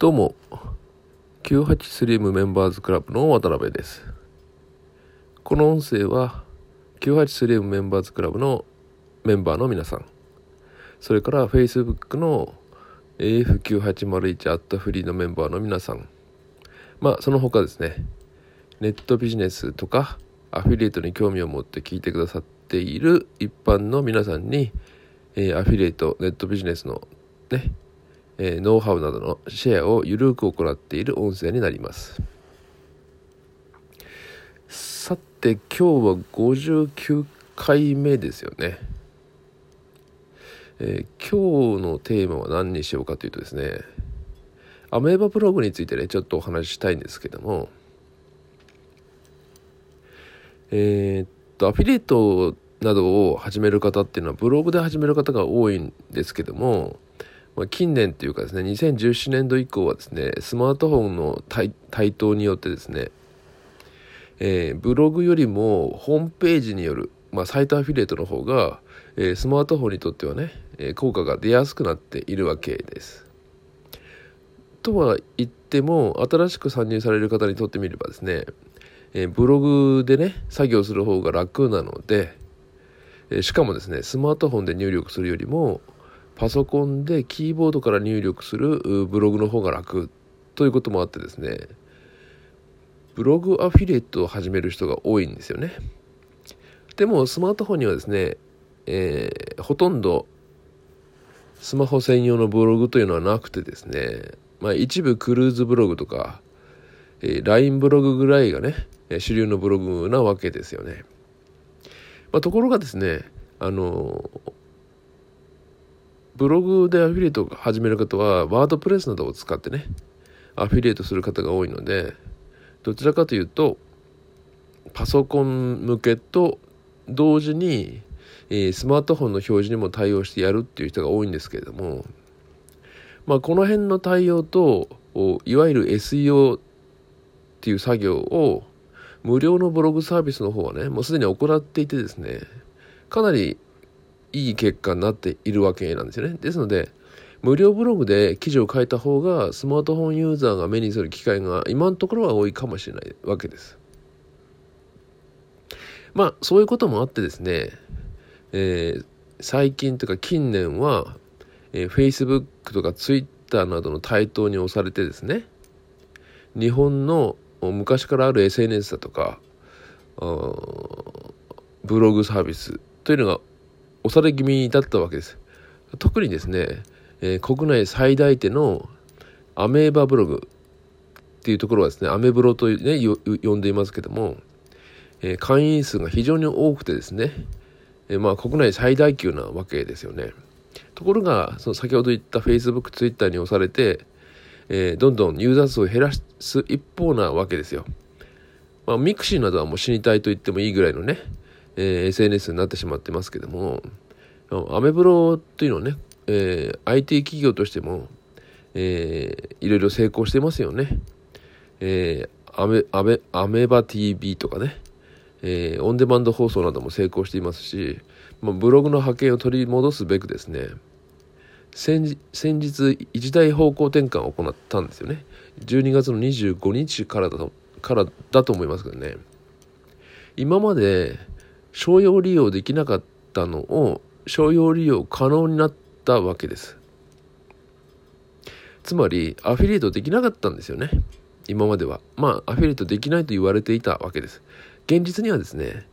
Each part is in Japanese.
どうも、98スリムメンバーズクラブの渡辺です。この音声は、98スリムメンバーズクラブのメンバーの皆さん、それから Facebook の AF9801 アットフリーのメンバーの皆さん、まあその他ですね、ネットビジネスとかアフィリエイトに興味を持って聞いてくださっている一般の皆さんに、えー、アフィリエイト、ネットビジネスのね、え、ノウハウなどのシェアをゆるく行っている音声になります。さて今日は59回目ですよね、えー、今日のテーマは何にしようかというとですねアメーバブログについてねちょっとお話ししたいんですけどもえー、っとアフィリエイトなどを始める方っていうのはブログで始める方が多いんですけどもまあ、近年というかですね2017年度以降はですねスマートフォンの台頭によってですね、えー、ブログよりもホームページによる、まあ、サイトアフィリエイトの方が、えー、スマートフォンにとってはね、え、効果が出やすくなっているわけです。とは言っても新しく参入される方にとってみればですね、えー、ブログでね作業する方が楽なので、えー、しかもですねスマートフォンで入力するよりもパソコンでキーボードから入力するブログの方が楽ということもあってですねブログアフィリエイトを始める人が多いんですよね。でもスマートフォンにはですね、えー、ほとんどスマホ専用のブログというのはなくてですね、まあ、一部クルーズブログとか、えー、LINE ブログぐらいがね主流のブログなわけですよね、まあ、ところがですねあのブログでアフィリエイトを始める方はワードプレスなどを使ってねアフィリエイトする方が多いのでどちらかというとパソコン向けと同時に、え、スマートフォンの表示にも対応してやるっていう人が多いんですけれどもまあこの辺の対応といわゆる SEO っていう作業を無料のブログサービスの方はねもうすでに行っていてですねかなりいい結果になっているわけなんですよね。ですので、無料ブログで記事を書いた方がスマートフォンユーザーが目にする機会が今のところは多いかもしれないわけです。まあそういうこともあってですね、えー、最近というか近年は、えー、Facebook とか Twitter などの台頭に押されてですね日本の昔からある SNS だとかブログサービスというのが押され気味だったわけです。特にですね、えー、国内最大手のアメーバブログっていうところはですね、アメブロと、ね、呼んでいますけども、えー、会員数が非常に多くてですね、えー、まあ国内最大級なわけですよね。ところが、その先ほど言った Facebook、Twitter に押されて、えー、どんどんユーザー数を減らす一方なわけですよ。まあ、 mixi などはもう死にたいと言ってもいいぐらいのね、えー、SNS になってしまってますけども、アメブロというのはね、えー、IT 企業としても、えー、いろいろ成功してますよね。えー、アメ、アメ、アメバ TV とかね、えー、オンデマンド放送なども成功していますし、まあ、ブログの派遣を取り戻すべくですね、先先日一大方向転換を行ったんですよね。12月の25日からだとからだと思いますけどね。今まで商用利用できなかったのを商用利用可能になったわけです。つまりアフィリエイトできなかったんですよね。今までは。まあアフィリエイトできないと言われていたわけです。現実にはですね、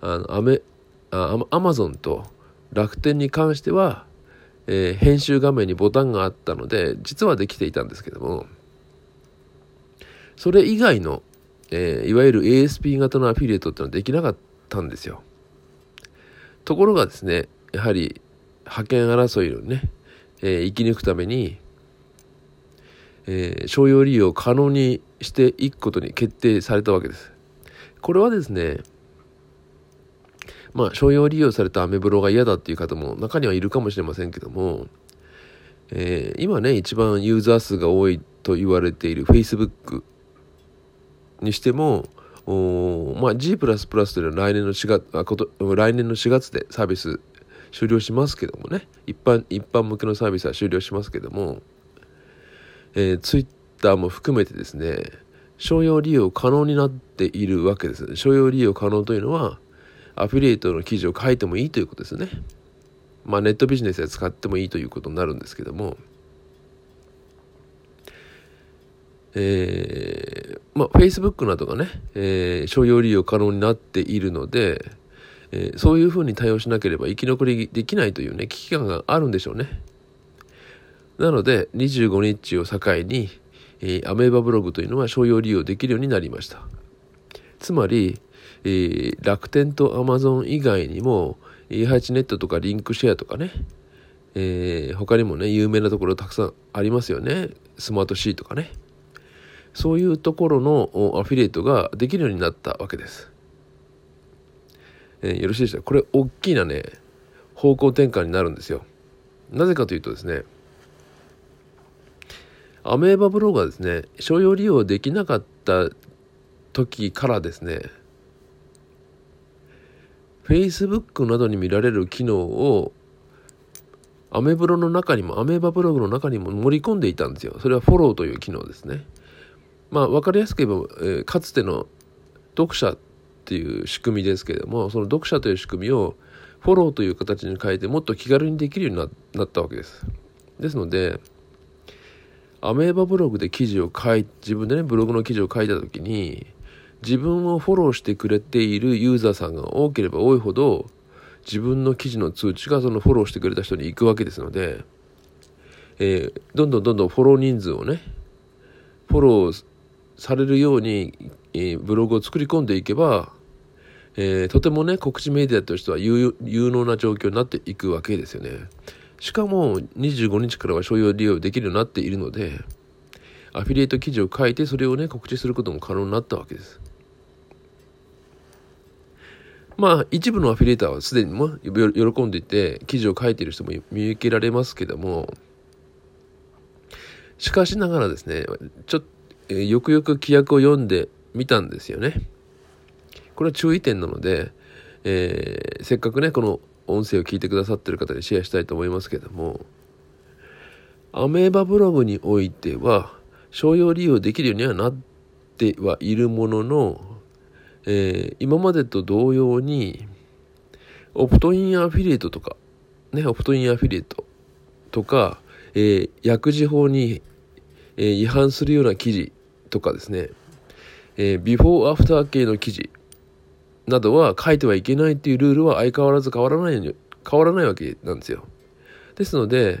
あのアメあアマゾンと楽天に関しては、えー、編集画面にボタンがあったので実はできていたんですけどもそれ以外の、えー、いわゆる ASP 型のアフィリエイトっていうのはできなかったたんですよ。ところがですね、やはり派遣争いをね、えー、生き抜くために、えー、商用利用を可能にしていくことに決定されたわけです。これはですね、まあ、商用利用されたアメブロが嫌だっていう方も中にはいるかもしれませんけども、えー、今ね、一番ユーザー数が多いと言われている Facebook にしても、まあ、G++ というのは来年の4月あこと来年の4月でサービス終了しますけどもね。一般一般向けのサービスは終了しますけども、えー、Twitter も含めてですね商用利用可能になっているわけです商用利用可能というのはアフィリエイトの記事を書いてもいいということですね。まあネットビジネスで使ってもいいということになるんですけども。えー、まあ Facebook などがね、えー、商用利用可能になっているので、えー、そういうふうに対応しなければ生き残りできないというね危機感があるんでしょうね。なので25日を境に、えー、アメーバブログというのは商用利用できるようになりました。つまり、えー、楽天とアマゾン以外にも E8 ネットとかリンクシェアとかね、えー、他にもね有名なところたくさんありますよね。スマート C とかね。そういうところのアフィリエイトができるようになったわけです。えー、よろしいでしょうかこれ大きなね方向転換になるんですよ。なぜかというとですねアメーバブログがですね商用利用できなかった時からですね Facebook などに見られる機能をアメブロの中にもアメーバブログの中にも盛り込んでいたんですよそれはフォローという機能ですねまあ分かりやすく言えば、えー、かつての読者っていう仕組みですけれどもその読者という仕組みをフォローという形に変えてもっと気軽にできるようになったわけです。ですのでアメーバブログで記事を書い自分でねブログの記事を書いた時に自分をフォローしてくれているユーザーさんが多ければ多いほど自分の記事の通知がそのフォローしてくれた人に行くわけですので、えー、どんどんどんどんフォロー人数をねフォローされるように、えー、ブログを作り込んでいけば、えー、とてもね告知メディアとしては有能な状況になっていくわけですよね。しかも25日からは商用利用できるようになっているのでアフィリエイト記事を書いてそれをね告知することも可能になったわけです。まあ一部のアフィリエイターはすでにも喜んでいて記事を書いている人も見受けられますけどもしかしながらですねちょっとえー、よくよく規約を読んでみたんですよね。これは注意点なので、えー、せっかくねこの音声を聞いてくださってる方にシェアしたいと思いますけどもアメーバブログにおいては商用利用できるようにはなってはいるものの、えー、今までと同様にオプトインアフィリエイトとかねオプトインアフィリエイトとか、えー、薬事法にえー、違反するような記事とかですね、えー、ビフォーアフター系の記事などは書いてはいけないっていうルールは相変わらず変わらない変わらないわけなんですよ。ですので、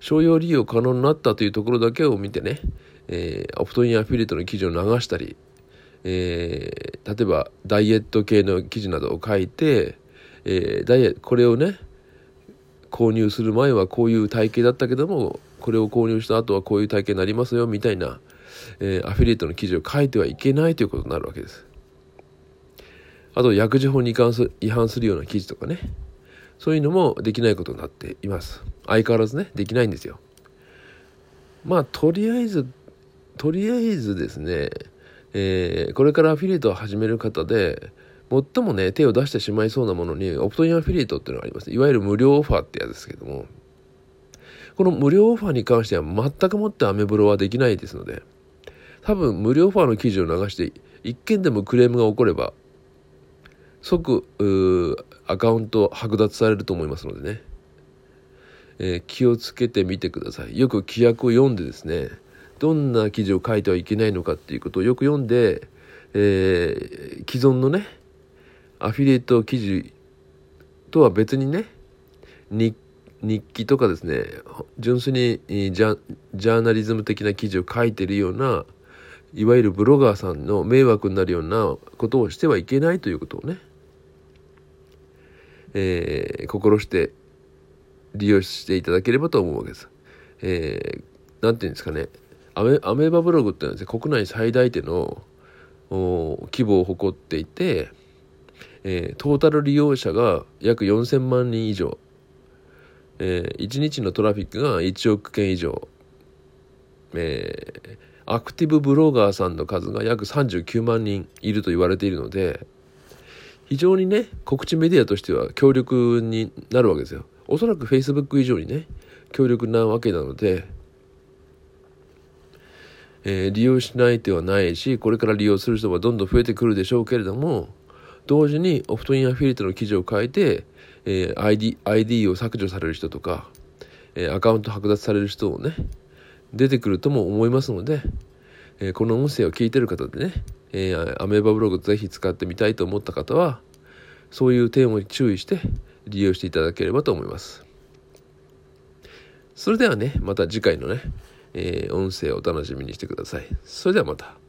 商用利用可能になったというところだけを見てね、えー、オプトインアフィリエイトの記事を流したり、えー、例えばダイエット系の記事などを書いて、えー、ダイエこれをね購入する前はこういう体型だったけどもこれを購入した後はこういう体験になりますよみたいな、えー、アフィリエイトの記事を書いてはいけないということになるわけです。あと薬事法に違反するような記事とかね。そういうのもできないことになっています。相変わらずねできないんですよ。まあとりあえずとりあえずですね、えー、これからアフィリエイトを始める方で最もね手を出してしまいそうなものにオプトインアフィリエイトっていうのがあります。いわゆる無料オファーってやつですけども。この無料オファーに関しては全くもってアメブロはできないですので、多分無料ファーの記事を流して、一件でもクレームが起これば、即、アカウント剥奪されると思いますのでね、えー、気をつけてみてください。よく規約を読んでですね、どんな記事を書いてはいけないのかっていうことをよく読んで、えー、既存のね、アフィリエイト記事とは別にね、日記とかですね純粋にジャーナリズム的な記事を書いてるようないわゆるブロガーさんの迷惑になるようなことをしてはいけないということをね、えー、心して利用していただければと思うわけです。えー、なんていうんですかね。アメアメーバブログってのはです、ね、国内最大手の規模を誇っていて、えー、トータル利用者が約4000万人以上。えー、1日のトラフィックが1億件以上、えー、アクティブブロガーさんの数が約39万人いると言われているので非常にね告知メディアとしては強力になるわけですよ。おそらく Facebook 以上にね強力なわけなのでえー、利用しない手はないしこれから利用する人はどんどん増えてくるでしょうけれども同時にオプトインアフィリエイトの記事を書いて、えー、ID, ID を削除される人とか、えー、アカウント剥奪される人をね出てくるとも思いますので、えー、この音声を聞いてる方でね、えー、アメーバブログぜひ使ってみたいと思った方はそういう点を注意して利用していただければと思います。それではねまた次回のね、えー、音声をお楽しみにしてください。それではまた。